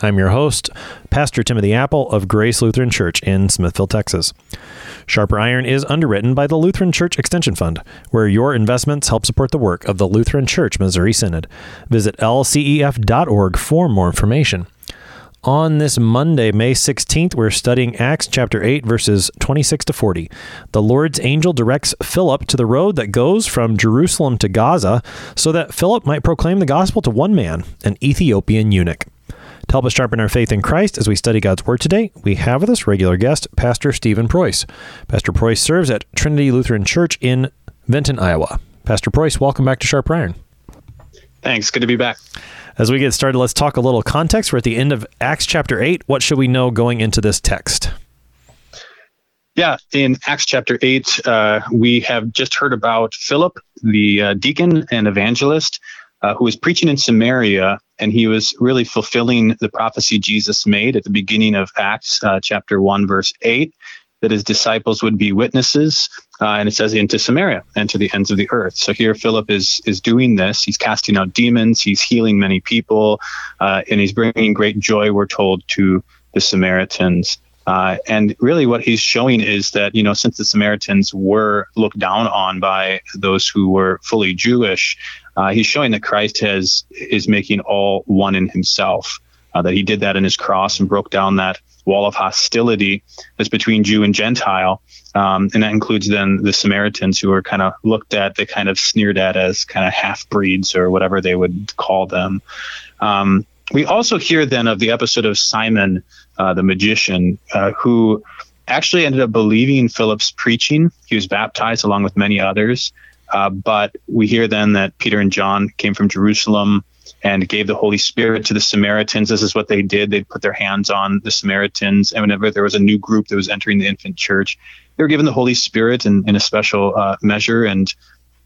I'm your host, Pastor Timothy Appel of Grace Lutheran Church in Smithville, Texas. Sharper Iron is underwritten by the Lutheran Church Extension Fund, where your investments help support the work of the Lutheran Church Missouri Synod. Visit lcef.org for more information. On this Monday, May 16th, we're studying Acts chapter 8, verses 26 to 40. The Lord's angel directs Philip to the road that goes from Jerusalem to Gaza so that Philip might proclaim the gospel to one man, an Ethiopian eunuch. To help us sharpen our faith in Christ as we study God's Word today, we have with us regular guest, Pastor Stephen Preuss. Pastor Preuss serves at Trinity Lutheran Church in Vinton, Iowa. Pastor Preuss, welcome back to Sharp Iron. Thanks. Good to be back. As we get started, let's talk a little context. We're at the end of Acts chapter 8. What should we know going into this text? Yeah, in Acts chapter 8, uh, we have just heard about Philip, the uh, deacon and evangelist, uh, who was preaching in Samaria, and he was really fulfilling the prophecy Jesus made at the beginning of Acts uh, chapter 1, verse 8, that his disciples would be witnesses. Uh, and it says into Samaria and to the ends of the earth. So here Philip is is doing this. He's casting out demons. He's healing many people, uh, and he's bringing great joy. We're told to the Samaritans. Uh, and really, what he's showing is that, you know, since the Samaritans were looked down on by those who were fully Jewish, uh, he's showing that Christ has is making all one in himself. Uh, that he did that in his cross and broke down that wall of hostility that's between Jew and Gentile, um, and that includes then the Samaritans who are kind of looked at, they kind of sneered at as kind of half breeds or whatever they would call them. Um, we also hear then of the episode of Simon uh, the magician uh, who actually ended up believing Philip's preaching. He was baptized along with many others. Uh, but we hear then that Peter and John came from Jerusalem and gave the Holy Spirit to the Samaritans. This is what they did. They'd put their hands on the Samaritans. And whenever there was a new group that was entering the infant church, they were given the Holy Spirit in, in a special uh, measure. And,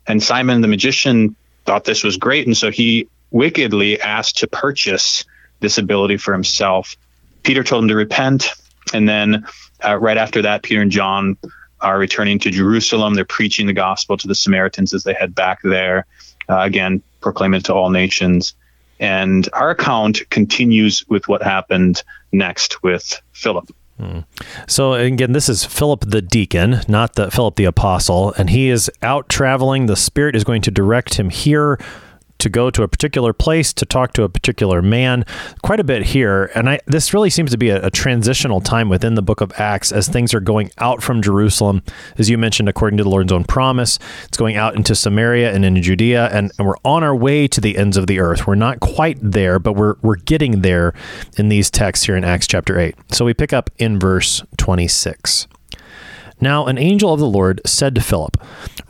and Simon the magician thought this was great. And so he wickedly asked to purchase this ability for himself. Peter told him to repent. And then uh, right after that, Peter and John are returning to Jerusalem. They're preaching the gospel to the Samaritans as they head back there. Uh, again, proclaim it to all nations. And our account continues with what happened next with Philip. Hmm. So again, this is Philip the deacon, not the Philip the apostle, and he is out traveling. The Spirit is going to direct him here to go to a particular place to talk to a particular man quite a bit here. And I, this really seems to be a, a, transitional time within the book of acts as things are going out from jerusalem. As you mentioned according to the lord's own promise it's going out into samaria and into judea and, and we're on our way to the ends of the earth. We're not quite there but we're, we're getting there in these texts here in acts chapter 8 so we pick up in verse 26 now an angel of the Lord said to Philip,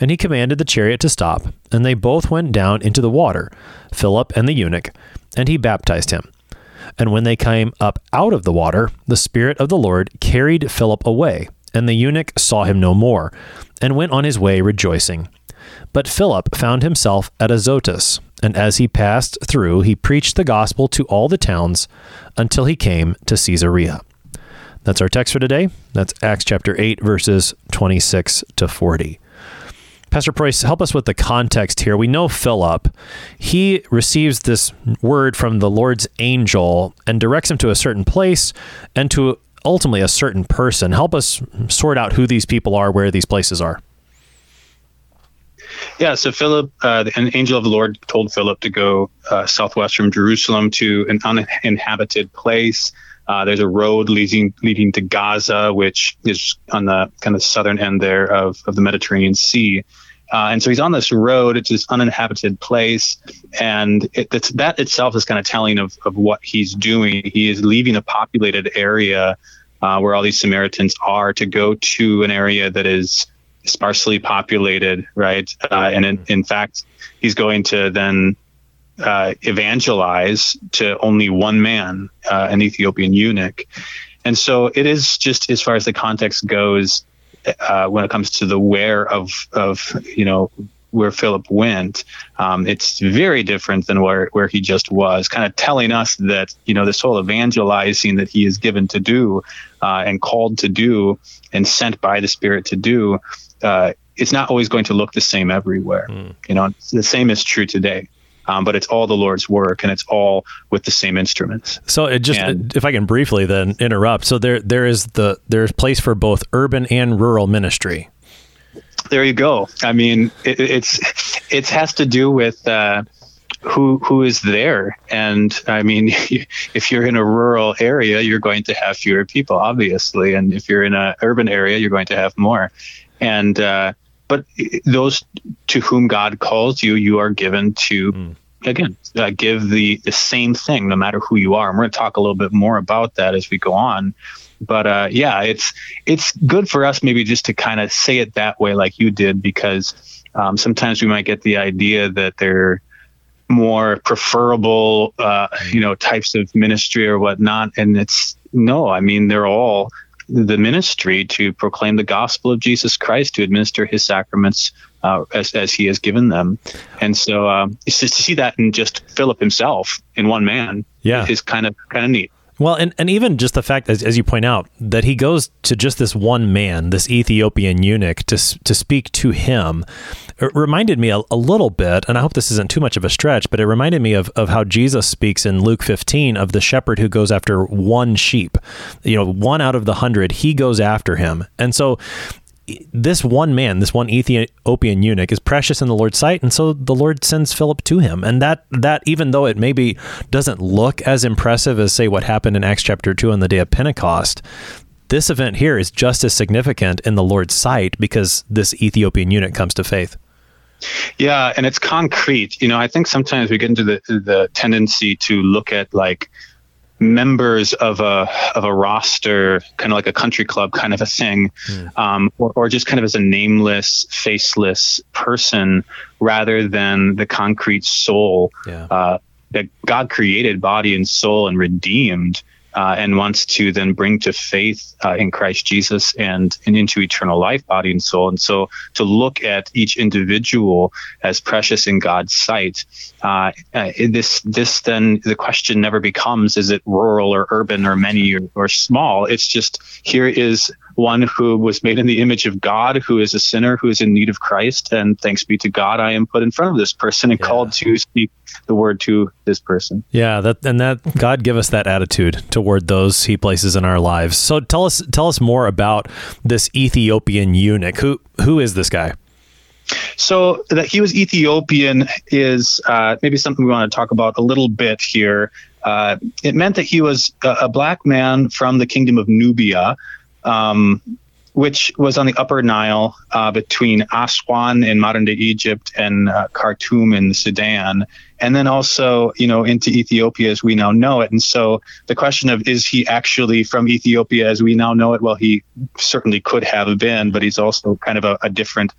And he commanded the chariot to stop, and they both went down into the water, Philip and the eunuch, and he baptized him. And when they came up out of the water, the Spirit of the Lord carried Philip away, and the eunuch saw him no more, and went on his way rejoicing. But Philip found himself at Azotus, and as he passed through, he preached the gospel to all the towns until he came to Caesarea. That's our text for today. That's Acts chapter 8, verses 26 to 40. Pastor Preuss, help us with the context here. We know Philip. He receives this word from the Lord's angel and directs him to a certain place and to ultimately a certain person. Help us sort out who these people are, where these places are. Yeah, so Philip, uh, an angel of the Lord told Philip to go uh, southwest from Jerusalem to an uninhabited place. Uh, there's a road leading leading to Gaza, which is on the kind of southern end there of, of the Mediterranean Sea. Uh, and so he's on this road. It's this uninhabited place, and it, that itself is kind of telling of, of what he's doing. He is leaving a populated area uh, where all these Samaritans are to go to an area that is sparsely populated, right? Uh, and in, in, fact, he's going to then uh, evangelize to only one man, uh, an Ethiopian eunuch. And so it is just as far as the context goes, uh, when it comes to the where of of you know where Philip went, um, it's very different than where, where he just was, kind of telling us that, you know, this whole evangelizing that he is given to do uh, and called to do and sent by the Spirit to do, uh, it's not always going to look the same everywhere. Mm. You know, the same is true today um, but it's all the Lord's work and it's all with the same instruments. So it just, and, if I can briefly then interrupt, so there there is the there's place for both urban and rural ministry. There you go. I mean, it, it's it has to do with. Uh, who who is there and i mean if you're in a rural area you're going to have fewer people obviously and if you're in an urban area you're going to have more and uh, but those to whom God calls you, you are given to, mm. Again, uh, give the, the same thing no matter who you are. And we're going to talk a little bit more about that as we go on. But uh, yeah, it's it's good for us maybe just to kind of say it that way, like you did, because um, sometimes we might get the idea that they're more preferable, uh, you know, types of ministry or whatnot, and it's no. I mean, they're all the ministry to proclaim the gospel of Jesus Christ, to administer his sacraments uh, as, as he has given them. And so uh, to see that in just Philip himself in one man yeah. is kind of kind of neat. Well, and, and even just the fact, as, as you point out, that he goes to just this one man, this Ethiopian eunuch, to, to speak to him, it reminded me a, a, little bit, and I hope this isn't too much of a stretch, but it reminded me of, of how Jesus speaks in Luke 15 of the shepherd who goes after one sheep. You know, one out of the hundred, he goes after him. And so this one man, this one Ethiopian eunuch, is precious in the Lord's sight, and so the Lord sends Philip to him. And that that even though it maybe doesn't look as impressive as say what happened in Acts chapter two on the day of Pentecost, this event here is just as significant in the Lord's sight because this Ethiopian eunuch comes to faith. Yeah, and it's concrete. You know, I think sometimes we get into the the tendency to look at like members of a of a roster, kind of like a country club kind of a thing, mm. um, or, or just kind of as a nameless, faceless person, rather than the concrete soul yeah. uh, that God created, body and soul, and redeemed uh, and wants to then bring to faith uh, in Christ Jesus and, and into eternal life, body and soul. And so to look at each individual as precious in God's sight, uh, uh this this then the question never becomes is it rural or urban or many or, or small. It's just here is one who was made in the image of God, who is a sinner, who is in need of Christ. And thanks be to God, I am put in front of this person and yeah. called to speak the word to this person. Yeah, that and that God give us that attitude toward those He places in our lives. So tell us tell us more about this Ethiopian eunuch. Who who is this guy? So that he was Ethiopian is uh, maybe something we want to talk about a little bit here. Uh, it meant that he was a, a, black man from the kingdom of Nubia, um, which was on the upper Nile uh, between Aswan in modern day Egypt and uh, Khartoum in Sudan, and then also, you know, into Ethiopia as we now know it. And so the question of is he actually from Ethiopia as we now know it? Well, he certainly could have been, but he's also kind of a, a different,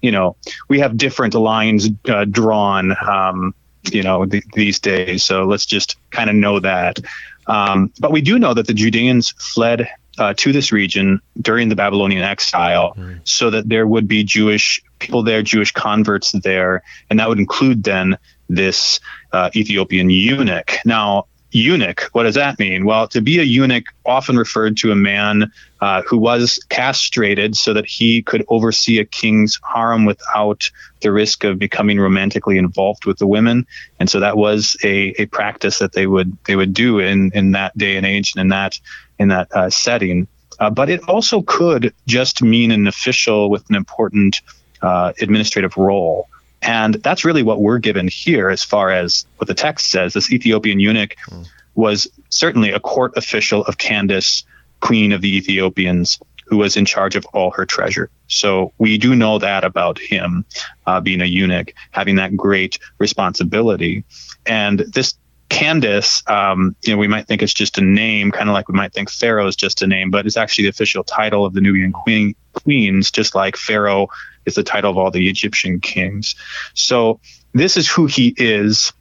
you know, we have different lines uh, drawn, um, you know, th- these days. So let's just kind of know that. Um, but we do know that the Judeans fled uh, to this region during the Babylonian exile mm. so that there would be Jewish people there, Jewish converts there, and that would include then this uh, Ethiopian eunuch. Now, eunuch, what does that mean? Well, to be a eunuch often referred to a man uh, who was castrated so that he could oversee a king's harem without the risk of becoming romantically involved with the women. And so that was a, a practice that they would they would do in, in that day and age and in that in that uh, setting. Uh, but it also could just mean an official with an important uh, administrative role. And that's really what we're given here as far as what the text says. This Ethiopian eunuch mm. was certainly a court official of Candace, queen of the Ethiopians, who was in charge of all her treasure. So we do know that about him uh, being a eunuch, having that great responsibility. And this Candace, um, you know, we might think it's just a name, kind of like we might think Pharaoh is just a name, but it's actually the official title of the Nubian queen, queens, just like Pharaoh is the title of all the Egyptian kings. So this is who he is.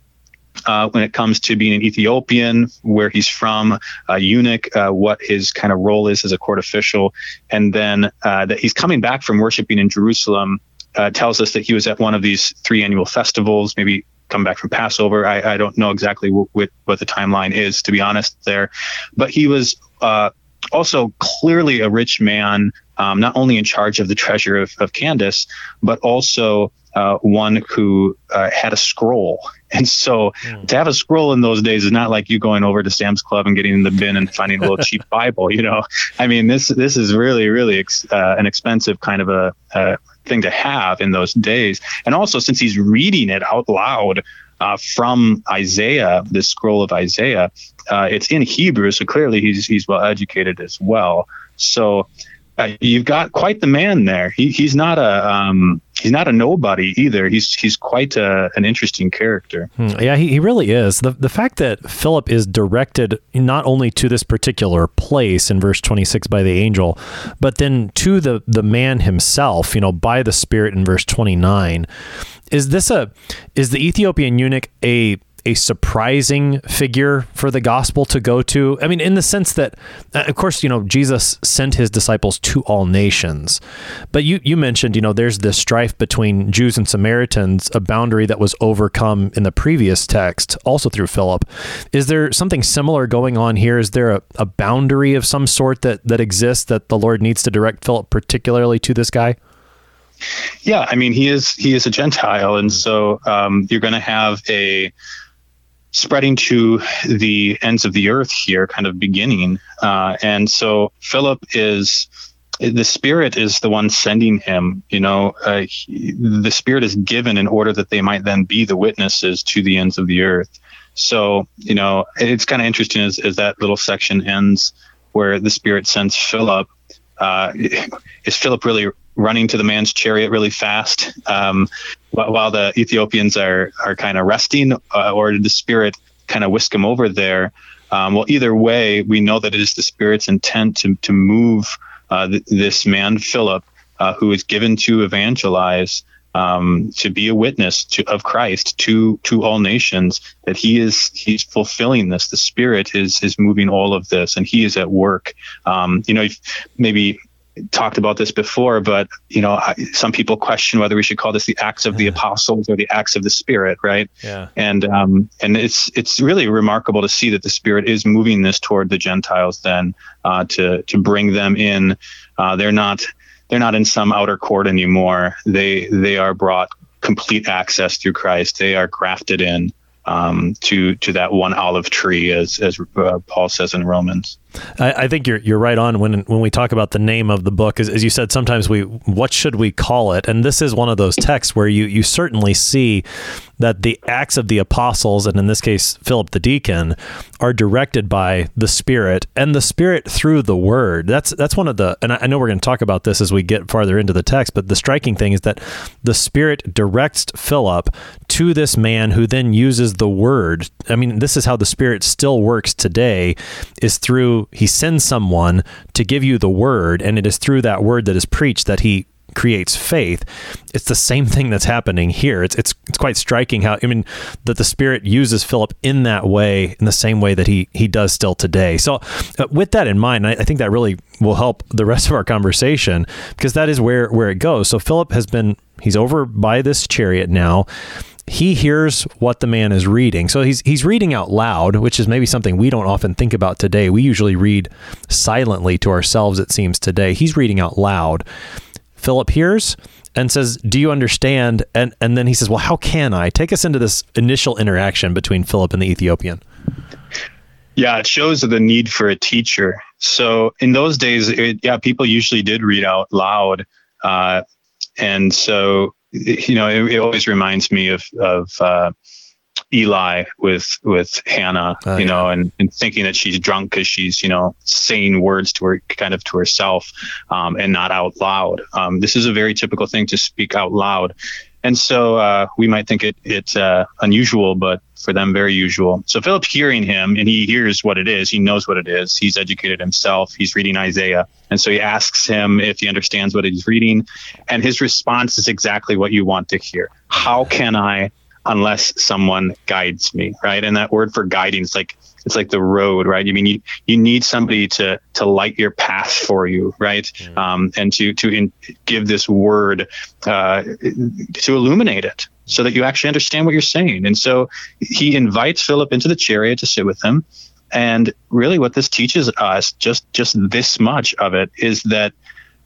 Uh, when it comes to being an Ethiopian, where he's from, a eunuch, uh, what his kind of role is as a court official, and then uh, that he's coming back from worshiping in Jerusalem, uh, tells us that he was at one of these three annual festivals, maybe come back from Passover. I, I don't know exactly what, what the timeline is, to be honest, there, but he was uh, also clearly a rich man, um, not only in charge of the treasure of, of Candace, but also uh, one who uh, had a scroll. And so mm. to have a scroll in those days is not like you going over to Sam's Club and getting in the bin and finding a little cheap Bible. You know, I mean, this this is really really ex- uh, an expensive kind of a, a thing to have in those days. And also, since he's reading it out loud uh, from Isaiah, the scroll of Isaiah, uh, it's in Hebrew, so clearly he's he's well educated as well. So uh, you've got quite the man there. He, he's not a um, he's not a nobody either. He's he's quite a, an interesting character. Hmm. Yeah, he, he really is. The the fact that Philip is directed not only to this particular place in verse 26 by the angel, but then to the the man himself, you know, by the Spirit in verse 29. Is this a is the Ethiopian eunuch a a surprising figure for the gospel to go to. I mean, in the sense that, uh, of course, you know, Jesus sent his disciples to all nations. But you, you mentioned, you know, there's this strife between Jews and Samaritans, a boundary that was overcome in the previous text, also through Philip. Is there something similar going on here? Is there a, a boundary of some sort that, that exists that the Lord needs to direct Philip particularly to this guy? Yeah, I mean, he is he is a Gentile, and so um, you're going to have a spreading to the ends of the earth here, kind of beginning. Uh, and so Philip is the spirit is the one sending him you know uh, he, the spirit is given in order that they might then be the witnesses to the ends of the earth so you know it's kind of interesting as, as that little section ends where the spirit sends philip uh, is philip really running to the man's chariot really fast um, while the Ethiopians are are kind of resting, uh, or did the spirit kind of whisk him over there? Um, well, either way, we know that it is the spirit's intent to to move uh, th- this man Philip, uh, who is given to evangelize. Um, to be a witness to, of Christ to to all nations that he is he's fulfilling this the spirit is is moving all of this and he is at work um, you know maybe talked about this before, but you know, some people question whether we should call this the Acts of the Apostles or the Acts of the Spirit, right? Yeah. And um, and it's it's really remarkable to see that the Spirit is moving this toward the Gentiles, then uh, to to bring them in. Uh, they're not they're not in some outer court anymore. They they are brought complete access through Christ. They are grafted in um, to to that one olive tree, as as uh, Paul says in Romans. I, I, think you're you're right on when when we talk about the name of the book. As, as you said, sometimes we what should we call it? And this is one of those texts where you you certainly see that the acts of the apostles, and in this case Philip the deacon, are directed by the Spirit, and the Spirit through the Word. That's that's one of the, and I know we're going to talk about this as we get farther into the text. But the striking thing is that the Spirit directs Philip to this man, who then uses the Word. I mean, this is how the Spirit still works today, is through he sends someone to give you the word, and it is through that word that is preached that he creates faith. It's the same thing that's happening here. It's it's it's quite striking how I mean that the Spirit uses Philip in that way, in the same way that he he does still today. So, uh, with that in mind, I, I think that really will help the rest of our conversation because that is where where it goes. So Philip has been he's over by this chariot now he hears what the man is reading. So he's he's reading out loud, which is maybe something we don't often think about today. We usually read silently to ourselves it seems today. He's reading out loud. Philip hears and says, "Do you understand?" And and then he says, "Well, how can I?" Take us into this initial interaction between Philip and the Ethiopian. Yeah, it shows the need for a teacher. So in those days, it, yeah, people usually did read out loud, uh, and so you know, it, it, always reminds me of of uh, Eli with with Hannah, oh, you yeah. know, and, and thinking that she's drunk because she's you know saying words to her kind of to herself um, and not out loud. Um, this is a very typical thing to speak out loud, and so uh, we might think it it's uh, unusual, but for them very usual. So Philip hearing him and he hears what it is. He knows what it is. He's educated himself. He's reading Isaiah. And so he asks him if he understands what he's reading. And his response is exactly what you want to hear. How can I unless someone guides me, right? And that word for guiding is like it's like the road, right? I mean, you, you need somebody to to light your path for you, right? Mm. Um, and to to in, give this word uh, to illuminate it, so that you actually understand what you're saying. And so he invites Philip into the chariot to sit with him. And really, what this teaches us, just just this much of it, is that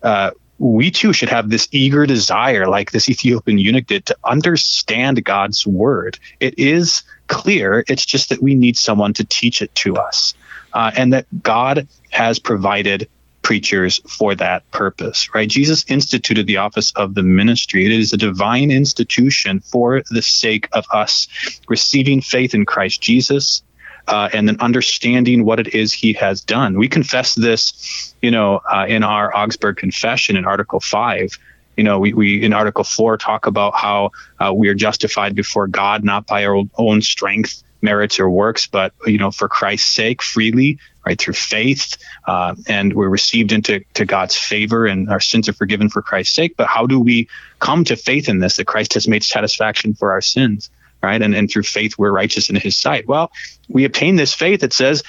uh, we too should have this eager desire, like this Ethiopian eunuch did, to understand God's word. It is clear. It's just that we need someone to teach it to us, uh, and that God has provided preachers for that purpose, right? Jesus instituted the office of the ministry. It is a divine institution for the sake of us receiving faith in Christ Jesus uh, and then understanding what it is he has done. We confess this, you know, uh, in our Augsburg Confession in Article 5. You know, we, we in Article 4 talk about how uh, we are justified before God, not by our own strength, merits, or works, but, you know, for Christ's sake, freely, right, through faith. Uh, and we're received into to God's favor and our sins are forgiven for Christ's sake. But how do we come to faith in this, that Christ has made satisfaction for our sins? Right? And, and through faith, we're righteous in his sight. Well, we obtain this faith, it says,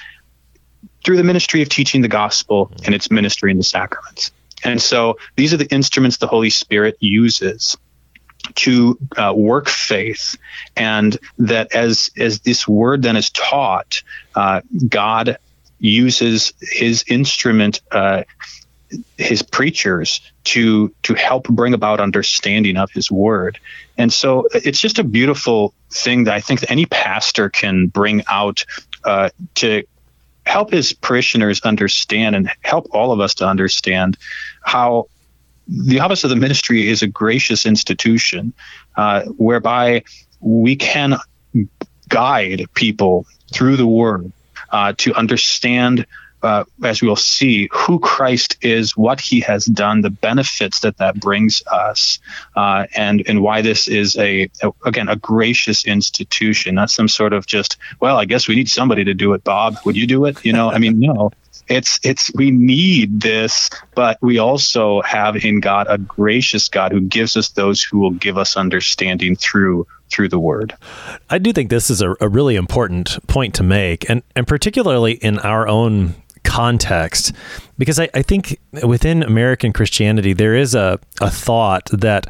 through the ministry of teaching the gospel and its ministry in the sacraments. And so these are the instruments the Holy Spirit uses to uh, work faith, and that as as this word then is taught, uh, God uses His instrument uh, his preachers to to help bring about understanding of his word. And so it's just a beautiful thing that i think that any pastor can bring out uh, to help his parishioners understand and help all of us to understand how the office of the ministry is a gracious institution uh, whereby we can guide people through the word uh, to understand uh, as we'll see, who Christ is, what he has done, the benefits that that brings us, uh, and and why this is a, a, again a gracious institution, not some sort of just well, I guess we need somebody to do it. Bob, would you do it? You know, I mean, no. It's it's we need this, but we also have in God a gracious God who gives us those who will give us understanding through through the word. I do think this is a, a really important point to make, and and particularly in our own context because I, I think within American Christianity there is a, a thought that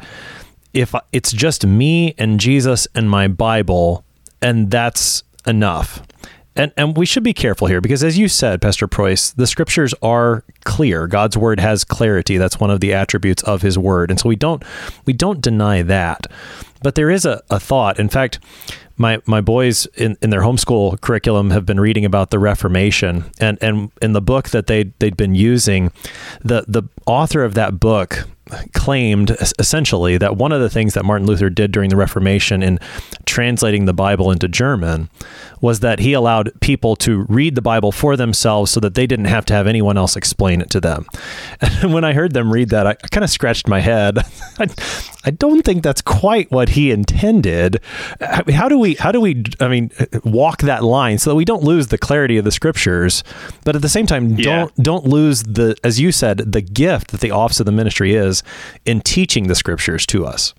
if it's just me and Jesus and my Bible and that's enough. And and we should be careful here because as you said, Pastor Preuss, the scriptures are clear. God's word has clarity. That's one of the attributes of his word. And so we don't we don't deny that. But there is a, a thought. In fact, my my boys in, in their homeschool curriculum have been reading about the Reformation and and in the book that they they'd been using the the author of that book claimed essentially that one of the things that Martin Luther did during the Reformation in translating the Bible into German was that he allowed people to read the Bible for themselves so that they didn't have to have anyone else explain it to them. And when I heard them read that, I, I kind of scratched my head. I, I don't think that's quite what he intended. How do we how do we I mean walk that line so that we don't lose the clarity of the scriptures, but at the same time yeah. don't don't lose the as you said the gift that the office of the ministry is in teaching the scriptures to us.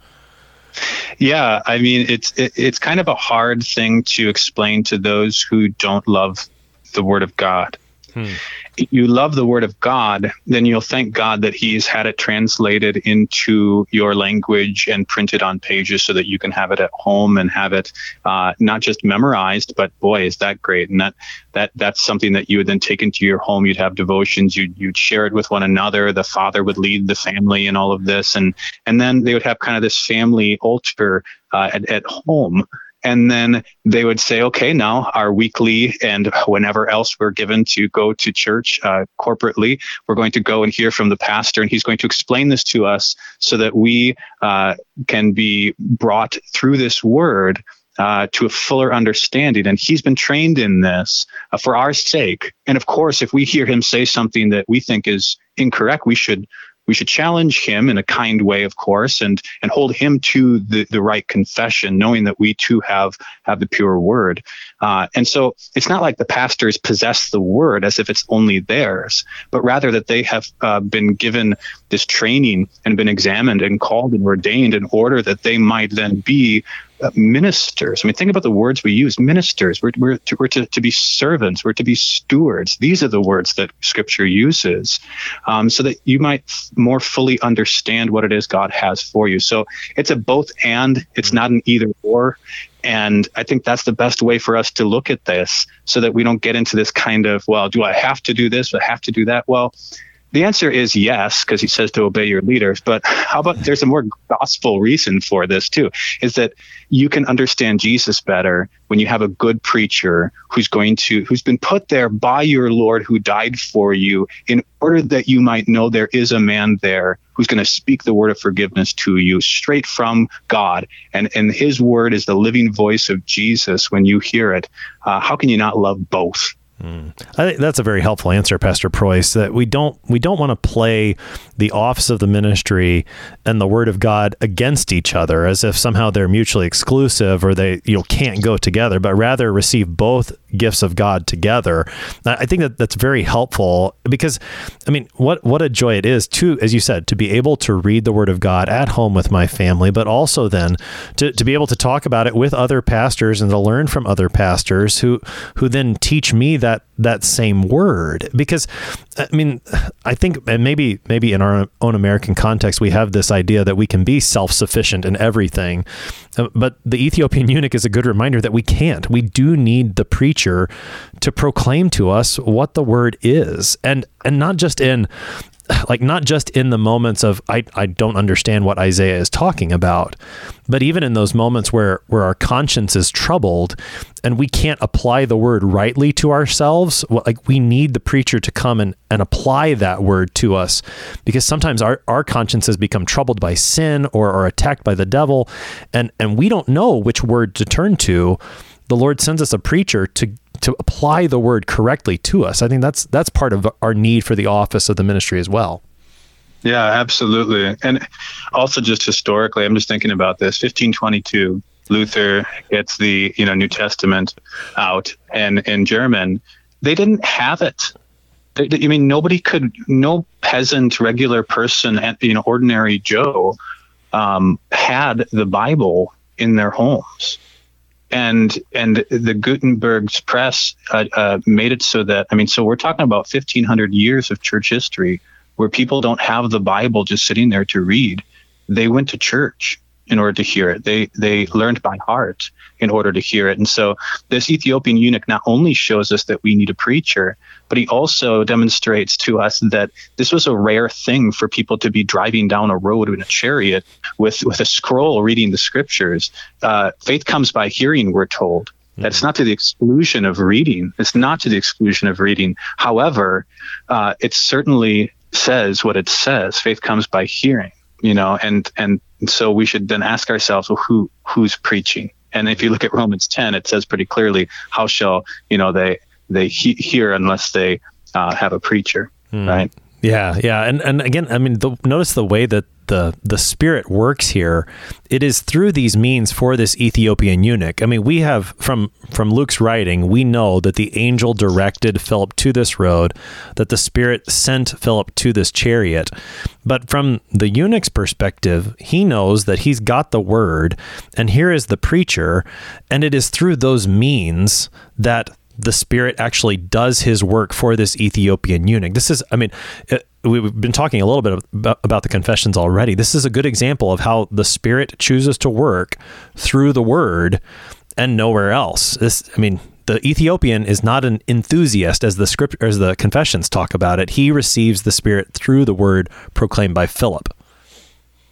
Yeah, I mean it's it, it's kind of a hard thing to explain to those who don't love the Word of God. Hmm. You love the Word of God, then you'll thank God that He's had it translated into your language and printed on pages so that you can have it at home and have it uh, not just memorized, but boy, is that great! And that that that's something that you would then take into your home. You'd have devotions. You'd you'd share it with one another. The father would lead the family and all of this, and and then they would have kind of this family altar uh, at, at home and then they would say, okay, now our weekly and whenever else we're given to go to church uh, corporately, we're going to go and hear from the pastor, and he's going to explain this to us so that we uh, can be brought through this word uh, to a fuller understanding. And he's been trained in this uh, for our sake. And of course, if we hear him say something that we think is incorrect, we should we should challenge him in a kind way, of course, and and hold him to the, the right confession, knowing that we too have have the pure word. Uh, and so it's not like the pastors possess the word as if it's only theirs, but rather that they have uh, been given this training and been examined and called and ordained in order that they might then be ministers. I mean, think about the words we use ministers. We're, we're, to, we're to, to be servants. We're to be stewards. These are the words that scripture uses um, so that you might f- more fully understand what it is God has for you. So it's a both and, it's not an either or. And I think that's the best way for us to look at this so that we don't get into this kind of, well, do I have to do this? Do I have to do that? Well, the answer is yes, because he says to obey your leaders. But how about there's a more gospel reason for this too, is that you can understand Jesus better when you have a good preacher who's going to, who's been put there by your Lord who died for you in order that you might know there is a man there who's going to speak the word of forgiveness to you straight from God. And, and his word is the living voice of Jesus when you hear it. Uh, how can you not love both? Mm. I think that's a very helpful answer, Pastor Preuss. That we don't we don't want to play the office of the ministry and the Word of God against each other, as if somehow they're mutually exclusive or they you know can't go together, but rather receive both gifts of God together. I think that that's very helpful because, I mean, what what a joy it is to, as you said, to be able to read the Word of God at home with my family, but also then to, to be able to talk about it with other pastors and to learn from other pastors who who then teach me that that same word because I mean I think and maybe maybe in our own American context we have this idea that we can be self-sufficient in everything uh, but the Ethiopian eunuch is a good reminder that we can't we do need the preacher to proclaim to us what the word is and and not just in like not just in the moments of I, I don't understand what Isaiah is talking about, but even in those moments where where our conscience is troubled and we can't apply the word rightly to ourselves, like we need the preacher to come and, and apply that word to us because sometimes our, our consciences become troubled by sin or are attacked by the devil and, and we don't know which word to turn to. The Lord sends us a preacher to to apply the word correctly to us. I think that's that's part of our need for the office of the ministry as well. Yeah, absolutely. And also just historically, I'm just thinking about this. 1522, Luther gets the you know New Testament out, and in German, they didn't have it. I mean, nobody could, no peasant, regular person, you know, ordinary Joe, um, had the Bible in their homes and and the Gutenberg's press uh, uh, made it so that I mean, so we're talking about 1,500 years of church history where people don't have the Bible just sitting there to read. They went to church in order to hear it. They they learned by heart in order to hear it. And so this Ethiopian eunuch not only shows us that we need a preacher, but he also demonstrates to us that this was a rare thing for people to be driving down a road in a chariot with with a scroll reading the scriptures. Uh, faith comes by hearing, we're told. That's mm-hmm. not to the exclusion of reading. It's not to the exclusion of reading. However, uh, it certainly says what it says. Faith comes by hearing, you know, and and so we should then ask ourselves, well, who who's preaching? And if you look at Romans 10, it says pretty clearly, how shall, you know, they, they he- hear unless they uh, have a preacher, mm. right? Yeah, yeah, and and again, I mean, the, notice the way that the the spirit works here it is through these means for this ethiopian eunuch. I mean we have from from luke's writing we know that the angel directed philip to this road that the spirit sent philip to this chariot. But from the eunuch's perspective he knows that he's got the word and here is the preacher and it is through those means that the spirit actually does his work for this Ethiopian eunuch. This is, I mean, it, we've been talking a little bit about, the confessions already. This is a good example of how the Spirit chooses to work through the Word and nowhere else. This, I mean, the Ethiopian is not an enthusiast as the script as the confessions talk about it. He receives the Spirit through the Word proclaimed by Philip.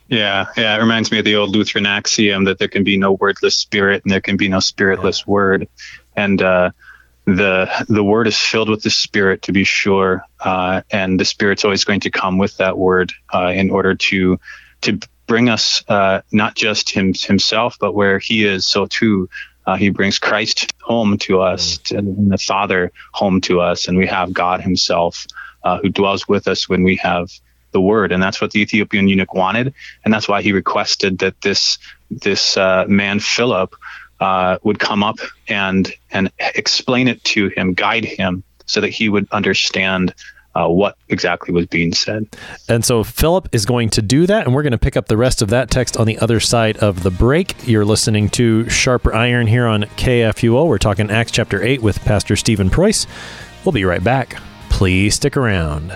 Yeah, yeah, it reminds me of the old Lutheran axiom that there can be no wordless spirit and there can be no spiritless word. And uh, the the word is filled with the spirit to be sure uh, and the spirit's always going to come with that word uh, in order to to bring us uh, not just him himself but where he is so too uh, he brings christ home to us mm. and the father home to us and we have god himself uh, who dwells with us when we have the word and that's what the ethiopian eunuch wanted and that's why he requested that this this uh, man philip uh, would come up and and explain it to him, guide him, so that he would understand uh, what exactly was being said. And so Philip is going to do that, and we're going to pick up the rest of that text on the other side of the break. You're listening to Sharper Iron here on KFUO. We're talking Acts chapter 8 with Pastor Stephen Preuss. We'll be right back. Please stick around.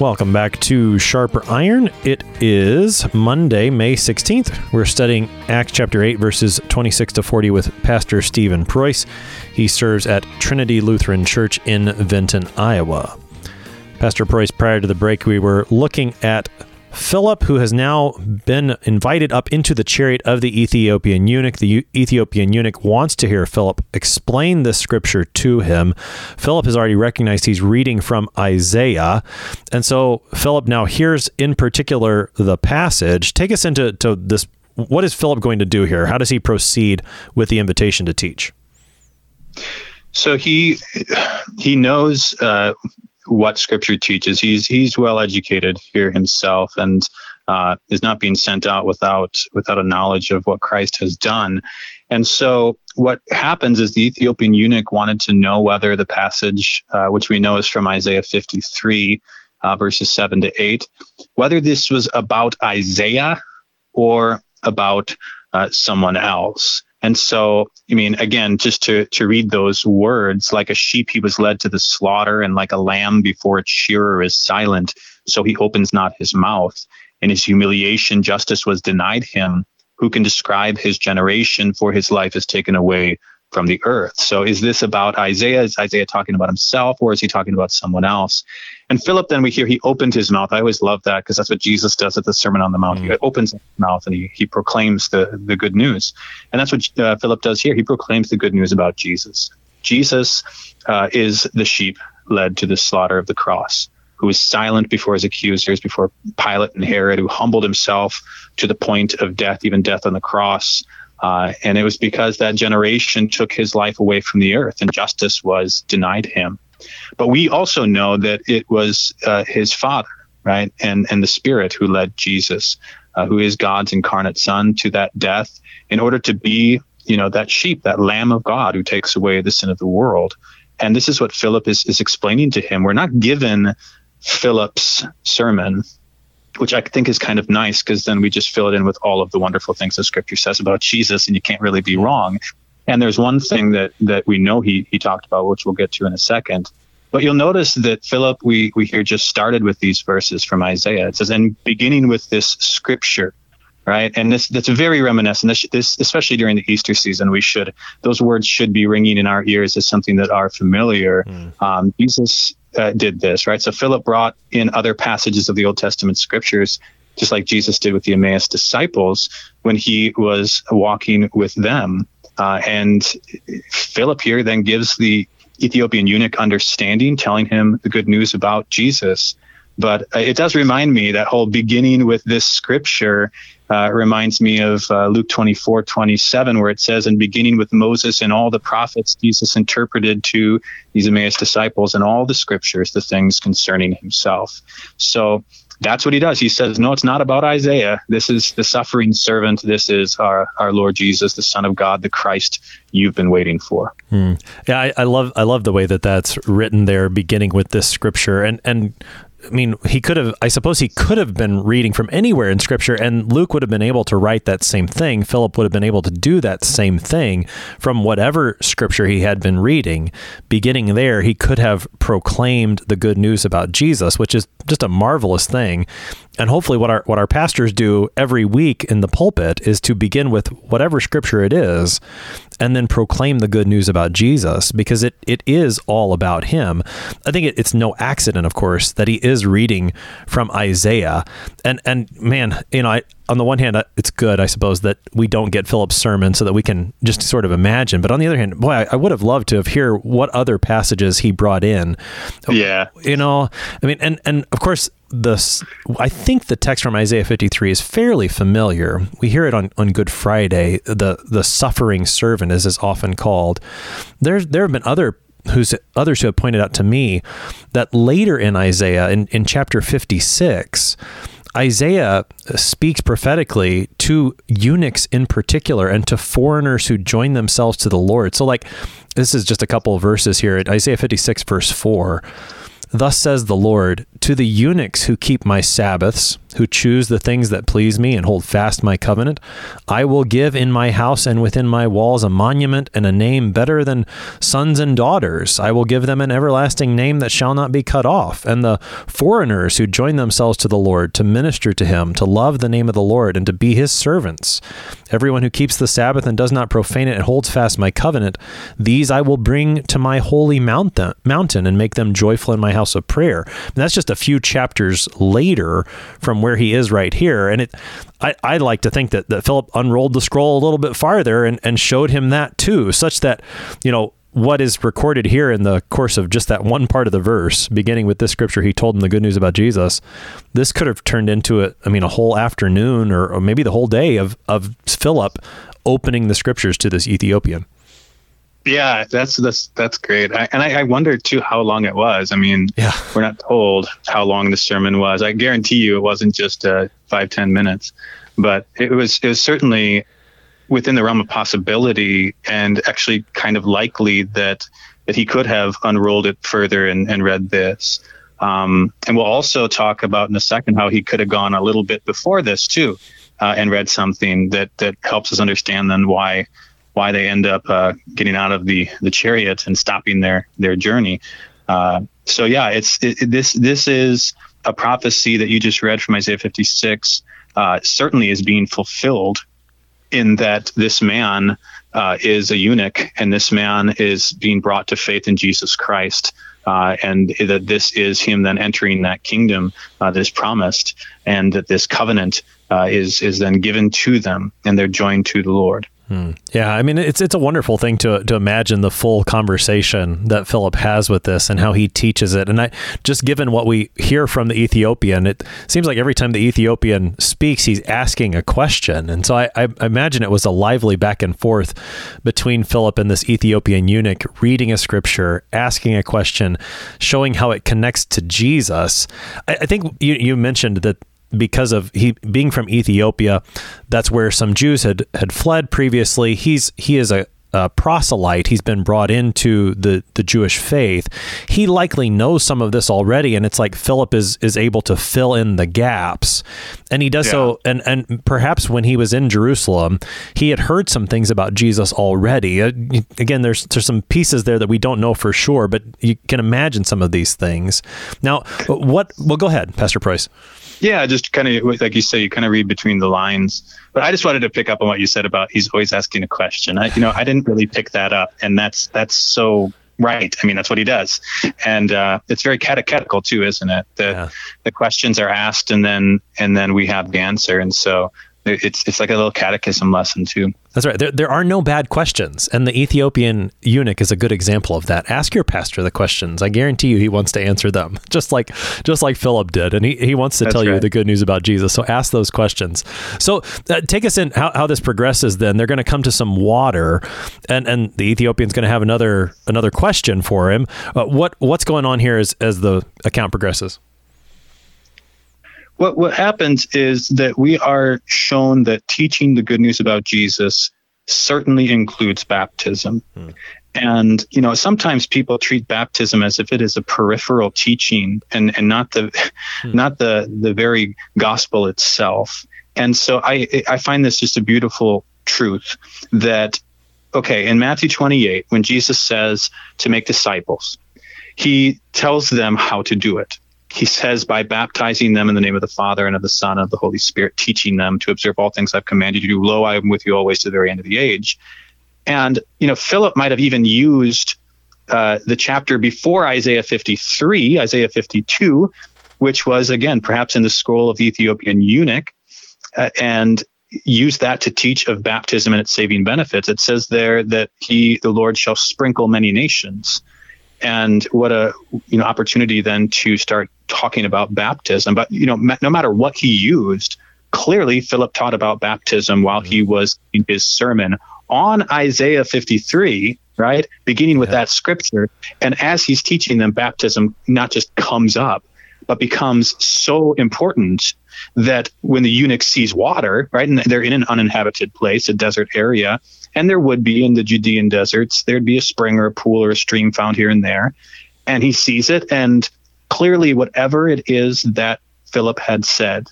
Welcome back to Sharper Iron. It is Monday, May 16th. We're studying Acts chapter 8, verses 26 to 40 with Pastor Stephen Preuss. He serves at Trinity Lutheran Church in Vinton, Iowa. Pastor Preuss, prior to the break, we were looking at Philip, who has now been invited up into the chariot of the Ethiopian eunuch, the Ethiopian eunuch wants to hear Philip explain the scripture to him. Philip has already recognized he's reading from Isaiah. And so Philip now hears in particular the passage. Take us into to this. What is Philip going to do here? How does he proceed with the invitation to teach? So he he knows uh, what Scripture teaches. He's he's well educated here himself, and uh, is not being sent out without without a knowledge of what Christ has done. And so, what happens is the Ethiopian eunuch wanted to know whether the passage, uh, which we know is from Isaiah 53, uh, verses 7 to 8, whether this was about Isaiah or about uh, someone else. And so, I mean, again, just to, to read those words, like a sheep, he was led to the slaughter, and like a lamb before its shearer is silent, so he opens not his mouth. In his humiliation, justice was denied him. Who can describe his generation? For his life is taken away from the earth. So is this about Isaiah? Is Isaiah talking about himself or is he talking about someone else? And Philip, then we hear he opened his mouth. I always love that because that's what Jesus does at the Sermon on the Mount. Mm. He opens his mouth and he, he proclaims the, the good news. And that's what uh, Philip does here. He proclaims the good news about Jesus. Jesus uh, is the sheep led to the slaughter of the cross, who was silent before his accusers, before Pilate and Herod, who humbled himself to the point of death, even death on the cross, uh, and it was because that generation took his life away from the earth and justice was denied him. But we also know that it was uh, his father, right? And, and the spirit who led Jesus, uh, who is God's incarnate son, to that death in order to be, you know, that sheep, that lamb of God who takes away the sin of the world. And this is what Philip is, is explaining to him. We're not given Philip's sermon which I think is kind of nice because then we just fill it in with all of the wonderful things the scripture says about Jesus, and you can't really be wrong. And there's one thing that that we know he he talked about, which we'll get to in a second. But you'll notice that Philip, we we hear just started with these verses from Isaiah. It says, "And beginning with this scripture." right? And this that's very reminiscent. This, this, especially during the Easter season, we should those words should be ringing in our ears as something that are familiar. Mm. Um, Jesus uh, did this, right? So Philip brought in other passages of the Old Testament scriptures, just like Jesus did with the Emmaus disciples when he was walking with them. Uh, and Philip here then gives the Ethiopian eunuch understanding, telling him the good news about Jesus. But uh, it does remind me that whole beginning with this scripture uh, reminds me of uh, Luke 24, 27, where it says, In beginning with Moses and all the prophets, Jesus interpreted to these Emmaus disciples and all the scriptures the things concerning himself. So that's what he does. He says, No, it's not about Isaiah. This is the suffering servant. This is our, our Lord Jesus, the Son of God, the Christ you've been waiting for. Hmm. Yeah, I, I love I love the way that that's written there, beginning with this scripture, and and I mean, he could have, I suppose he could have been reading from anywhere in scripture, and Luke would have been able to write that same thing. Philip would have been able to do that same thing from whatever scripture he had been reading. Beginning there, he could have proclaimed the good news about Jesus, which is just a marvelous thing. And hopefully, what our, what our pastors do every week in the pulpit is to begin with whatever scripture it is and then proclaim the good news about Jesus because it, it is all about him. I think it, it's no accident, of course, that he is reading from Isaiah. And, and man, you know, I, on the one hand, uh, it's good, I suppose, that we don't get Philip's sermon so that we can just sort of imagine. But on the other hand, boy, I, I would have loved to have hear what other passages he brought in. Yeah. You know, I mean, and, and of course, the I think the text from Isaiah 53 is fairly familiar. We hear it on, on Good Friday. The the suffering servant is is often called. There's there have been other who's others who have pointed out to me that later in Isaiah in, in chapter 56 Isaiah uh, speaks prophetically to eunuchs in particular and to foreigners who join themselves to the Lord. So like this is just a couple of verses here at Isaiah 56 verse 4. Thus says the Lord, to the eunuchs who keep my Sabbaths, who choose the things that please me and hold fast my covenant. I will give in my house and within my walls a monument and a name better than sons and daughters. I will give them an everlasting name that shall not be cut off. And the foreigners who join themselves to the Lord to minister to him, to love the name of the Lord, and to be his servants. Everyone who keeps the Sabbath and does not profane it and holds fast my covenant, these I will bring to my holy mountain, and make them joyful in my house of prayer. And that's just a few chapters later from where he is right here. And it, I, I like to think that, that Philip unrolled the scroll a little bit farther and, and showed him that too, such that, you know, what is recorded here in the course of just that one part of the verse, beginning with this scripture, he told him the good news about Jesus. This could have turned into a, I mean, a whole afternoon or, or maybe the whole day of, of Philip opening the scriptures to this Ethiopian. Yeah, that's that's that's great. I, and I, I wonder too how long it was. I mean, yeah. we're not told how long the sermon was. I guarantee you, it wasn't just uh, five ten minutes, but it was it was certainly within the realm of possibility and actually kind of likely that that he could have unrolled it further and, and read this. Um, and we'll also talk about in a second how he could have gone a little bit before this too, uh, and read something that that helps us understand then why why they end up uh, getting out of the the chariot and stopping their their journey. Uh, so yeah, it's it, this this is a prophecy that you just read from Isaiah 56. Uh, certainly is being fulfilled in that this man uh, is a eunuch and this man is being brought to faith in Jesus Christ. Uh, and that this is him then entering that kingdom uh, that is promised, and that this covenant uh, is is then given to them, and they're joined to the Lord. Hmm. Yeah, I mean it's it's a wonderful thing to to imagine the full conversation that Philip has with this and how he teaches it. And I just given what we hear from the Ethiopian, it seems like every time the Ethiopian speaks, he's asking a question. And so I, I imagine it was a lively back and forth between Philip and this Ethiopian eunuch, reading a scripture, asking a question, showing how it connects to Jesus. I, I think you you mentioned that because of he being from Ethiopia, that's where some Jews had had fled previously. He's he is a a proselyte. He's been brought into the, the Jewish faith. He likely knows some of this already, and it's like Philip is is able to fill in the gaps, and he does yeah. so. And and perhaps when he was in Jerusalem, he had heard some things about Jesus already. Uh, again, there's there's some pieces there that we don't know for sure, but you can imagine some of these things. Now, what? Well, go ahead, Pastor Preuss. Yeah, just kind of like you say, you kind of read between the lines. But I just wanted to pick up on what you said about he's always asking a question. I, you know, I didn't really pick that up, and that's that's so right. I mean, that's what he does, and uh, it's very catechetical too, isn't it? The yeah. the questions are asked, and then and then we have the answer, and so it's it's like a little catechism lesson too. That's right. There, there are no bad questions, and the Ethiopian eunuch is a good example of that. Ask your pastor the questions. I guarantee you, he wants to answer them, just like just like Philip did, and he, he wants to That's tell right. you the good news about Jesus. So ask those questions. So uh, take us in how, how this progresses. Then they're going to come to some water, and and the Ethiopian's going to have another another question for him. Uh, what what's going on here as as the account progresses? What what happens is that we are shown that teaching the good news about Jesus certainly includes baptism. Hmm. And you know, sometimes people treat baptism as if it is a peripheral teaching and, and not the hmm. not the the very gospel itself. And so I I find this just a beautiful truth that okay, in Matthew 28 when Jesus says to make disciples, he tells them how to do it he says, by baptizing them in the name of the Father and of the Son and of the Holy Spirit, teaching them to observe all things I've commanded you. Lo, I am with you always to the very end of the age. And, you know, Philip might have even used uh, the chapter before Isaiah 53, Isaiah 52, which was, again, perhaps in the scroll of the Ethiopian eunuch, uh, and used that to teach of baptism and its saving benefits. It says there that he, the Lord, shall sprinkle many nations and what a you know opportunity then to start talking about baptism but you know no matter what he used clearly philip taught about baptism while he mm-hmm. was in his sermon on isaiah 53 right beginning with yeah. that scripture and as he's teaching them baptism not just comes up but becomes so important that when the eunuch sees water right and they're in an uninhabited place a desert area and there would be in the Judean deserts, there'd be a spring or a pool or a stream found here and there. And he sees it. And clearly, whatever it is that Philip had said,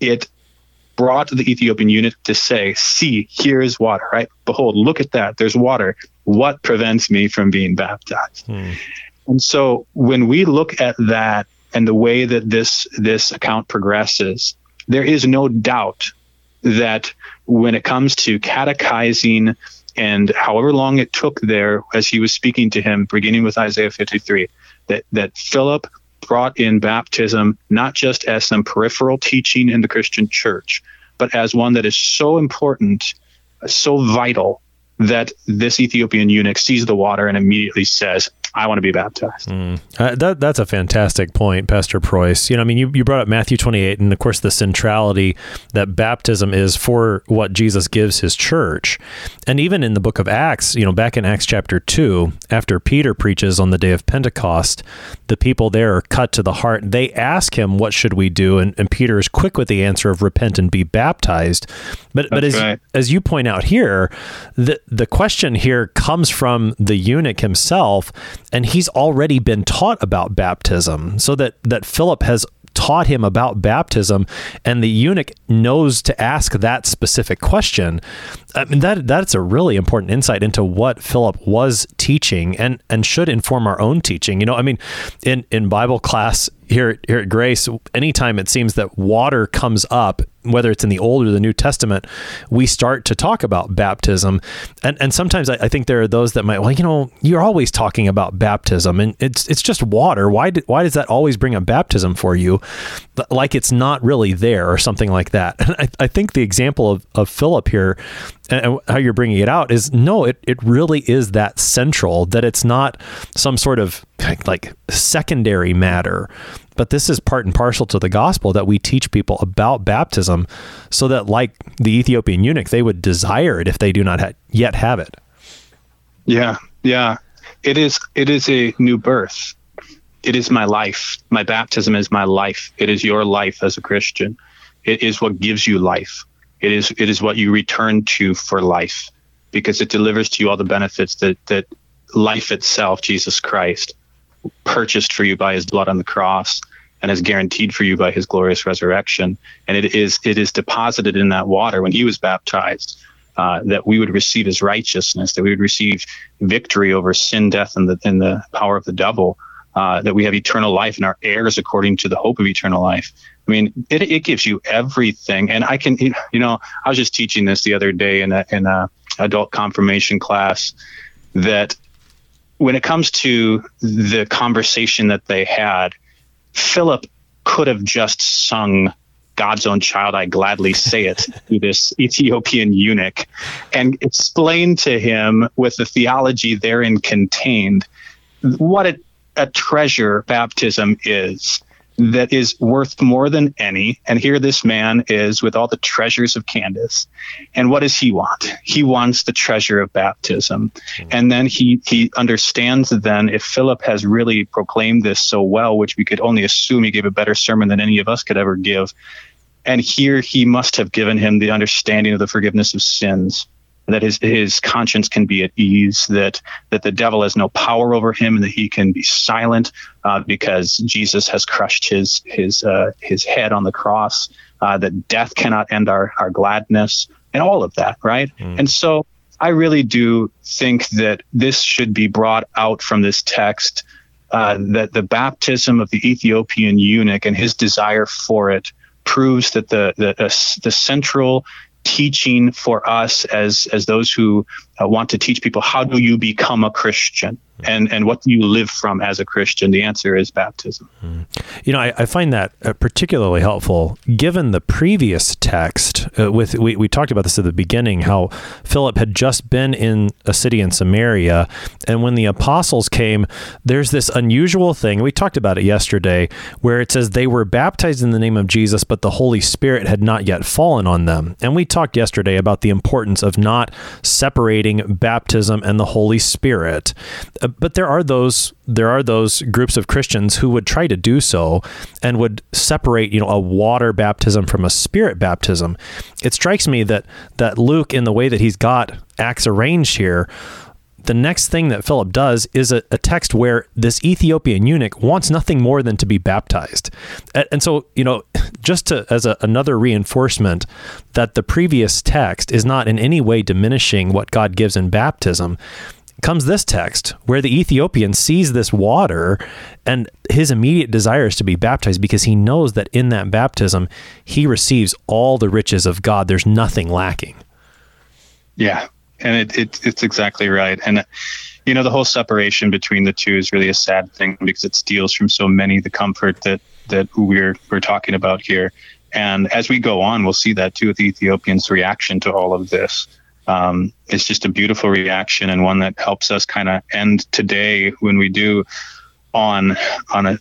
it brought the Ethiopian eunuch to say, See, here is water, right? Behold, look at that. There's water. What prevents me from being baptized? Hmm. And so when we look at that and the way that this this account progresses, there is no doubt that when it comes to catechizing and however long it took there as he was speaking to him, beginning with Isaiah 53, that, that Philip brought in baptism not just as some peripheral teaching in the Christian church, but as one that is so important, so vital that this Ethiopian eunuch sees the water and immediately says, I want to be baptized. Mm. Uh, that, that's a fantastic point, Pastor Preuss. You know, I mean, you, you brought up Matthew 28, and of course, the centrality that baptism is for what Jesus gives his church. And even in the book of Acts, you know, back in Acts chapter 2, after Peter preaches on the day of Pentecost, the people there are cut to the heart. They ask him, What should we do? And, and Peter is quick with the answer of repent and be baptized. But, but as, right. as you point out here, the, the question here comes from the eunuch himself and he's already been taught about baptism. So that that Philip has taught him about baptism and the eunuch knows to ask that specific question. I mean that that's a really important insight into what Philip was teaching and and should inform our own teaching. You know I mean in in Bible class here here at Grace anytime it seems that water comes up whether it's in the Old or the New Testament, we start to talk about baptism. And and sometimes I, I, think there are those that might, well, you know, you're always talking about baptism, and it's it's just water. Why did, why does that always bring up baptism for you, like it's not really there or something like that? And I, I think the example of, of Philip here and how you're bringing it out is no, it, it really is that central that it's not some sort of like secondary matter, but this is part and parcel to the gospel that we teach people about baptism so that, like the Ethiopian eunuch, they would desire it if they do not ha- yet have it. Yeah, yeah. It is, it is a new birth. It is my life. My baptism is my life. It is your life as a Christian. It is what gives you life. It is it is what you return to for life. because it delivers to you all the benefits that that life itself, Jesus Christ, purchased for you by his blood on the cross and is guaranteed for you by his glorious resurrection. And it is it is deposited in that water when he was baptized. Uh, that we would receive his righteousness, that we would receive victory over sin, death, and the, and the power of the devil, uh, that we have eternal life and our heirs according to the hope of eternal life. I mean, it, it gives you everything. And I can, you know, I was just teaching this the other day in a, in a adult confirmation class that when it comes to the conversation that they had, Philip could have just sung God's own child, I gladly say it to this Ethiopian eunuch and explained to him with the theology therein contained what a, a treasure baptism is that is worth more than any. And here this man is with all the treasures of Candace. And what does he want? He wants the treasure of baptism. Mm-hmm. And then he he understands then if Philip has really proclaimed this so well, which we could only assume he gave a better sermon than any of us could ever give. And here he must have given him the understanding of the forgiveness of sins that his his conscience can be at ease, that that the devil has no power over him, and that he can be silent uh, because Jesus has crushed his his uh, his head on the cross. Uh, that death cannot end our our gladness, and all of that, right? Mm. And so I really do think that this should be brought out from this text. Uh, that the baptism of the Ethiopian eunuch and his desire for it proves that the the, the central teaching for us as as those who uh, want to teach people how do you become a Christian and and what do you live from as a Christian? The answer is baptism. Hmm. You know, I, I find that uh, particularly helpful given the previous text. Uh, with we, we talked about this at the beginning, how Philip had just been in a city in Samaria, and when the apostles came, there's this unusual thing. We talked about it yesterday, where it says they were baptized in the name of Jesus, but the Holy Spirit had not yet fallen on them. And we talked yesterday about the importance of not separating baptism and the Holy Spirit uh, but there are those there are those groups of Christians who would try to do so and would separate, you know, a water baptism from a spirit baptism. It strikes me that that Luke, in the way that he's got Acts arranged here, the next thing that Philip does is a, a, text where this Ethiopian eunuch wants nothing more than to be baptized. And, and so, you know, just to, as a, another reinforcement that the previous text is not in any way diminishing what God gives in baptism, comes this text where the Ethiopian sees this water and his immediate desire is to be baptized because he knows that in that baptism he receives all the riches of God. There's nothing lacking. Yeah, and it, it it's exactly right. And you know the whole separation between the two is really a sad thing because it steals from so many the comfort that that we're we're talking about here. And as we go on, we'll see that too with the Ethiopian's reaction to all of this um, it's just a beautiful reaction and one that helps us kind of end today when we do on on a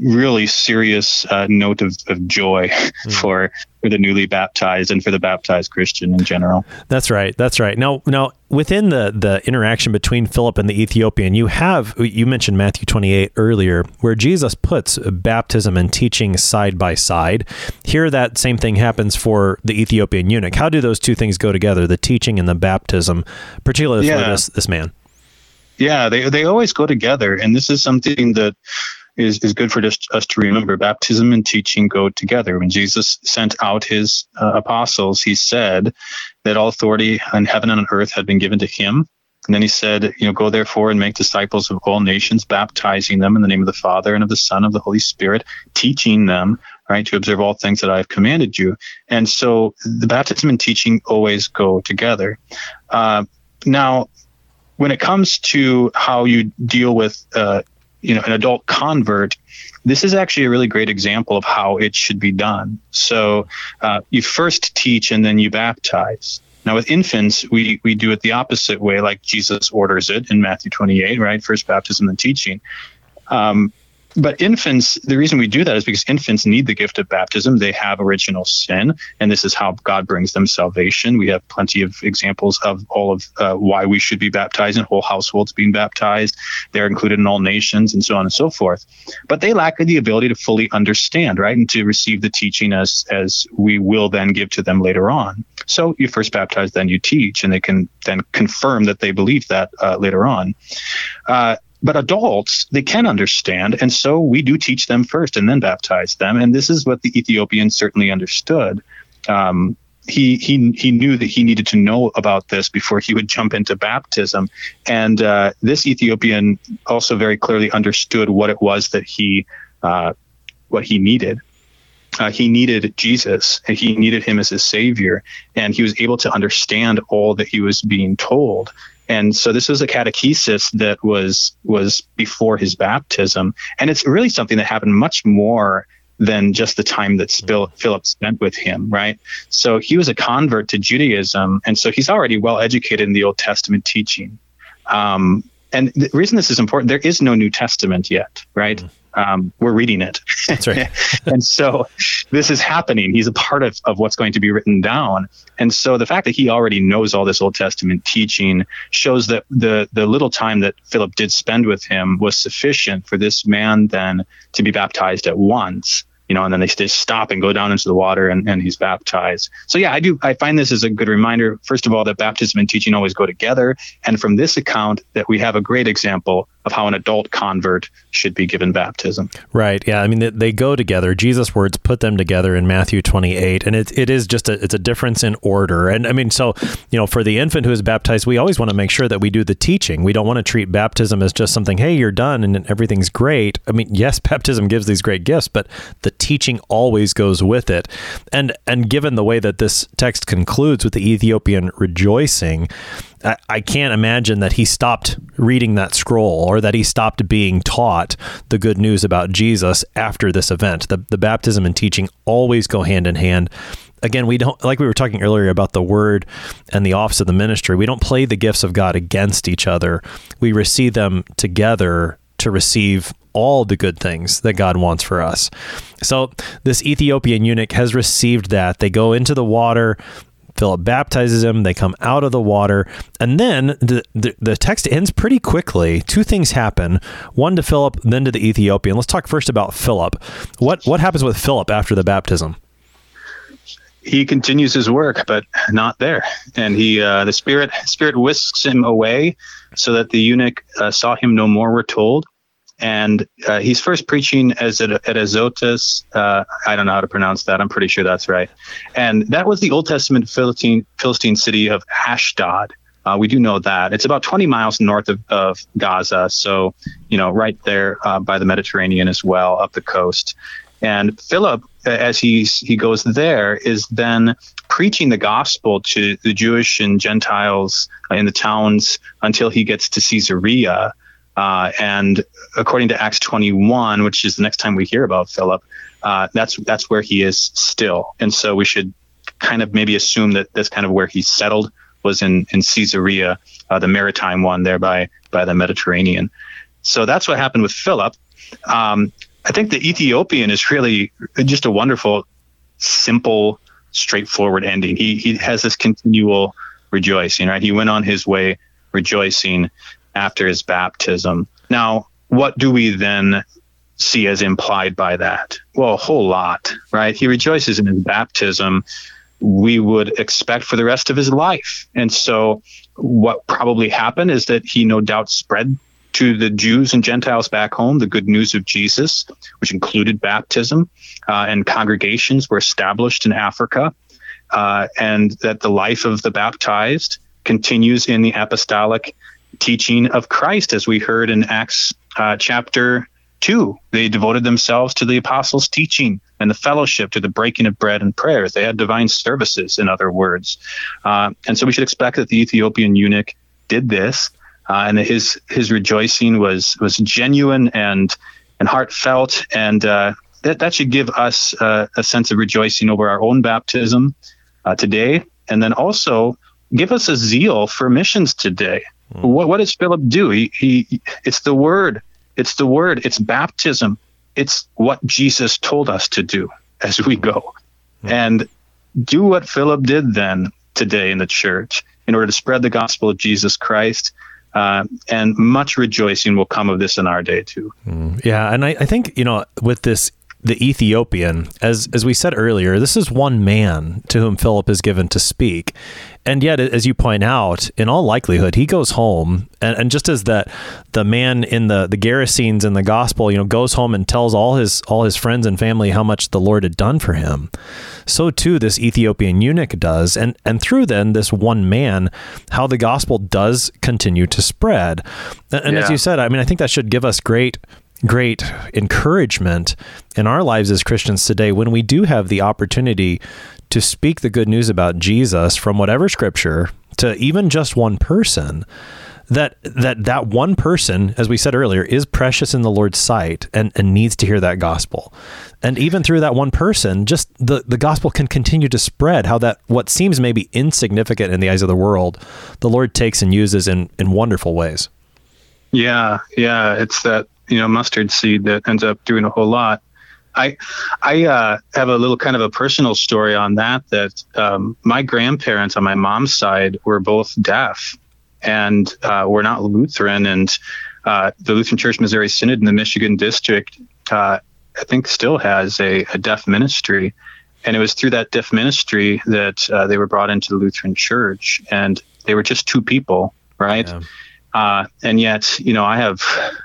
really serious uh, note of, of joy mm. for for the newly baptized and for the baptized Christian in general. That's right. That's right. Now, now within the the interaction between Philip and the Ethiopian, you have you mentioned Matthew 28 earlier, where Jesus puts baptism and teaching side by side. Here, that same thing happens for the Ethiopian eunuch. How do those two things go together? The teaching and the baptism, particularly yeah. for this this man. Yeah, they they always go together, and this is something that is, is good for just us to remember. Baptism and teaching go together. When Jesus sent out his uh, apostles, he said that all authority in heaven and on earth had been given to him. And then he said, you know, go therefore and make disciples of all nations, baptizing them in the name of the Father and of the Son and of the Holy Spirit, teaching them, right, to observe all things that I have commanded you. And so the baptism and teaching always go together. Uh, now, when it comes to how you deal with uh, you know an adult convert this is actually a really great example of how it should be done. So uh, you first teach and then you baptize. Now with infants we we do it the opposite way like jesus orders it in matthew 28 right? First baptism then teaching. Um, but infants, the reason we do that is because infants need the gift of baptism. They have original sin, and this is how God brings them salvation. We have plenty of examples of all of uh, why we should be baptized and whole households being baptized. They're included in all nations and so on and so forth. But they lack the ability to fully understand, right, and to receive the teaching as as we will then give to them later on. So you first baptize, then you teach, and they can then confirm that they believe that uh, later on. Uh, but adults, they can understand. And so we do teach them first and then baptize them. And this is what the Ethiopian certainly understood. Um, he, he, he knew that he needed to know about this before he would jump into baptism. And uh, this Ethiopian also very clearly understood what it was that he, uh, what he needed. Uh, he needed Jesus and he needed him as his savior. And he was able to understand all that he was being told and so this was a catechesis that was was before his baptism and it's really something that happened much more than just the time that Philip spent with him, right? So he was a convert to Judaism, and so he's already well educated in the Old Testament teaching. Um, and the reason this is important, there is no New Testament yet, right? Mm um, we're reading it. That's right. and so this is happening. He's a part of, of what's going to be written down. And so the fact that he already knows all this Old Testament teaching shows that the, the little time that Philip did spend with him was sufficient for this man then to be baptized at once you know, and then they just stop and go down into the water and, and he's baptized. So yeah, I do, I find this as a good reminder, first of all, that baptism and teaching always go together. And from this account that we have a great example of how an adult convert should be given baptism. Right. Yeah. I mean, they, they go together. Jesus' words put them together in Matthew 28. And it, it is just a, it's a difference in order. And I mean, so, you know, for the infant who is baptized, we always want to make sure that we do the teaching. We don't want to treat baptism as just something, hey, you're done and everything's great. I mean, yes, baptism gives these great gifts, but the teaching always goes with it. And and given the way that this text concludes with the Ethiopian rejoicing, I, I can't imagine that he stopped reading that scroll or that he stopped being taught the good news about Jesus after this event. The the baptism and teaching always go hand in hand again, we don't like we were talking earlier about the word and the office of the ministry. We don't play the gifts of God against each other. We receive them together to receive all the good things that God wants for us. So this Ethiopian eunuch has received that. They go into the water. Philip baptizes him. They come out of the water. And then the, the, the, text ends pretty quickly. Two things happen one to Philip, then to the Ethiopian. Let's talk first about Philip. What, what happens with Philip after the baptism? He continues his work, but not there. And he, uh, the spirit, spirit whisks him away, so that the eunuch uh, saw him no more. We're told, and uh, he's first preaching as at, at Azotus. Uh, I don't know how to pronounce that. I'm pretty sure that's right. And that was the Old Testament Philistine, Philistine city of Ashdod. Uh, we do know that it's about 20 miles north of, of Gaza, so you know right there uh, by the Mediterranean as well, up the coast. And Philip, as he's he goes there, is then preaching the gospel to the Jewish and Gentiles in the towns until he gets to Caesarea. Uh, and according to Acts 21, which is the next time we hear about Philip, uh, that's that's where he is still. And so we should kind of maybe assume that that's kind of where he settled was in in Caesarea, uh, the maritime one there by by the Mediterranean. So that's what happened with Philip. Um, I think the Ethiopian is really just a wonderful, simple, straightforward ending. He he has this continual rejoicing, right? He went on his way rejoicing after his baptism. Now, what do we then see as implied by that? Well, a whole lot, right? He rejoices in his baptism. We would expect for the rest of his life. And so, what probably happened is that he no doubt spread to the Jews and Gentiles back home the good news of Jesus, which included baptism, uh, and congregations were established in Africa, uh, and that the life of the baptized continues in the apostolic teaching of Christ, as we heard in Acts uh, chapter 2. They devoted themselves to the apostles' teaching and the fellowship, to the breaking of bread and prayers. They had divine services, in other words. Uh, and so we should expect that the Ethiopian eunuch did this, uh, and his his rejoicing was was genuine and and heartfelt, and uh, that that should give us uh, a sense of rejoicing over our own baptism uh, today, and then also give us a zeal for missions today. Mm. What, what does Philip do? He, he, it's the word. It's the word. It's baptism. it's what Jesus told us to do as we go. Mm-hmm. And do what Philip did then today in the church in order to spread the gospel of Jesus Christ. Uh, and much rejoicing will come of this in our day too. Mm, yeah, and I, I think you know with this the Ethiopian, as as we said earlier, this is one man to whom Philip is given to speak, and yet, as you point out, in all likelihood, he goes home, and, and just as that the man in the the Gerasenes in the gospel, you know, goes home and tells all his all his friends and family how much the Lord had done for him, so too this Ethiopian eunuch does, and and through then this one man, how the gospel does continue to spread, and, and yeah. as you said, I mean, I think that should give us great great encouragement in our lives as Christians today when we do have the opportunity to speak the good news about Jesus from whatever scripture to even just one person that that that one person as we said earlier is precious in the Lord's sight and, and needs to hear that gospel. And even through that one person just the, the gospel can continue to spread how that what seems maybe insignificant in the eyes of the world the Lord takes and uses in in wonderful ways. Yeah yeah it's that you know mustard seed that ends up doing a whole lot. I I uh, have a little kind of a personal story on that. That um, my grandparents on my mom's side were both deaf, and uh, were not Lutheran. And uh, the Lutheran Church Missouri Synod in the Michigan district, uh, I think, still has a, a, deaf ministry. And it was through that deaf ministry that uh, they were brought into the Lutheran Church, and they were just two people, right? Yeah. Uh, and yet, you know, I have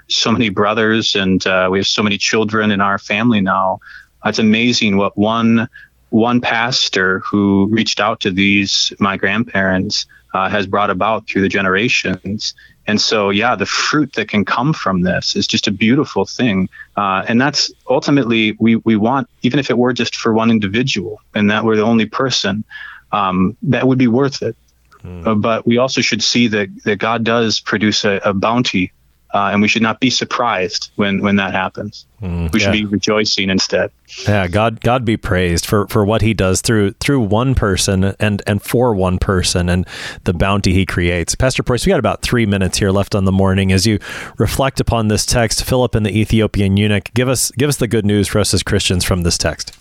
so many brothers and uh, we have so many children in our family now. It's amazing what one one pastor who reached out to these my grandparents uh, has brought about through the generations. And so, yeah, the fruit that can come from this is just a beautiful thing. Uh, and that's ultimately we we want, even if it were just for one individual, and that we're the only person, um, that would be worth it. Mm. Uh, but we also should see that, that God does produce a, a bounty, uh, and we should not be surprised when, when that happens. Mm, we should yeah. be rejoicing instead. Yeah, God God be praised for, for what He does through through one person and and for one person and the bounty He creates. Pastor Preuss, we got about three minutes here left on the morning. As you reflect upon this text, Philip and the Ethiopian eunuch, give us give us the good news for us as Christians from this text.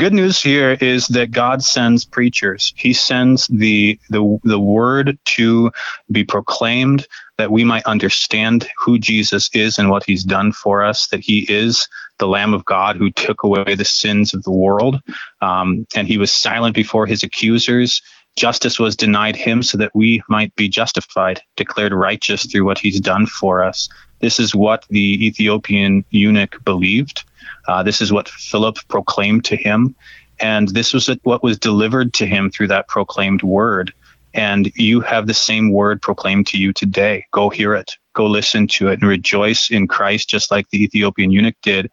Good news here is that God sends preachers. He sends the the the word to be proclaimed that we might understand who Jesus is and what he's done for us, that he is the Lamb of God who took away the sins of the world. Um, and he was silent before his accusers. Justice was denied him so that we might be justified, declared righteous through what he's done for us. This is what the Ethiopian eunuch believed. Uh, this is what Philip proclaimed to him. And this was what was delivered to him through that proclaimed word. And you have the same word proclaimed to you today. Go hear it, go listen to it, and rejoice in Christ, just like the Ethiopian eunuch did.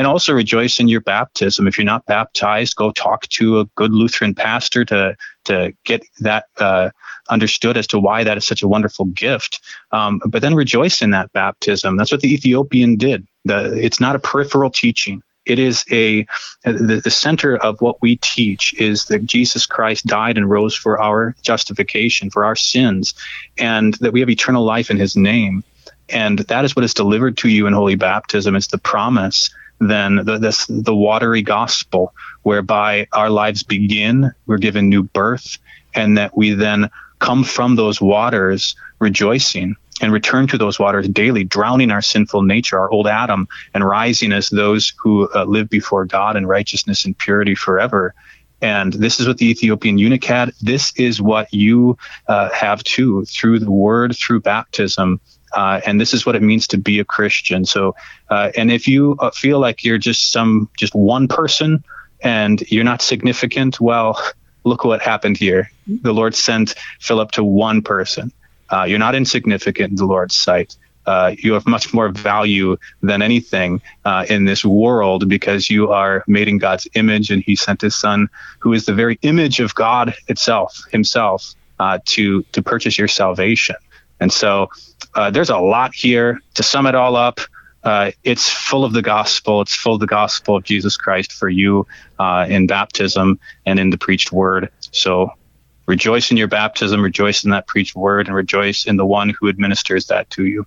And also rejoice in your baptism. If you're not baptized, go talk to a good Lutheran pastor to to get that uh, understood as to why that is such a wonderful gift. Um, but then rejoice in that baptism. That's what the Ethiopian did. The, it's not a peripheral teaching. It is a the, the center of what we teach is that Jesus Christ died and rose for our justification, for our sins, and that we have eternal life in His name. And that is what is delivered to you in holy baptism. It's the promise then the, this, the watery gospel whereby our lives begin, we're given new birth, and that we then come from those waters rejoicing and return to those waters daily, drowning our sinful nature, our old Adam, and rising as those who uh, live before God in righteousness and purity forever. And this is what the Ethiopian eunuch had. This is what you uh, have too through the word, through baptism. Uh, and this is what it means to be a Christian. So, uh, and if you uh, feel like you're just some, just one person and you're not significant, well, look what happened here. The Lord sent Philip to one person uh, you're not insignificant in the Lord's sight. Uh, you have much more value than anything uh, in this world because you are made in God's image, and He sent His Son, who is the very image of God itself, Himself, to to purchase your salvation. And so, uh, there's a lot here. To sum it all up, uh, it's full of the gospel. It's full of the gospel of Jesus Christ for you uh, in baptism and in the preached word. So rejoice in your baptism, rejoice in that preached word, and rejoice in the one who administers that to you.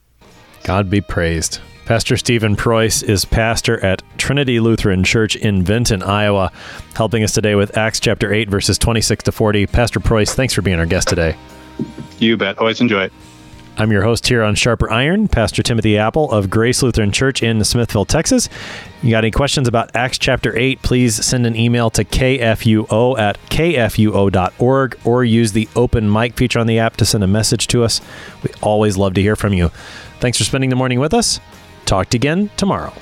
God be praised. Pastor Stephen Preuss is pastor at Trinity Lutheran Church in Vinton, Iowa, helping us today with Acts chapter 8, verses 26 to 40. Pastor Preuss, thanks for being our guest today. You bet. Always enjoy it. I'm your host here on Sharper Iron, Pastor Timothy Appel of Grace Lutheran Church in Smithville, Texas. You got any questions about Acts chapter 8, please send an email to kfuo at kfuo.org or use the open mic feature on the app to send a message to us. We always love to hear from you. Thanks for spending the morning with us. Talk to you again tomorrow.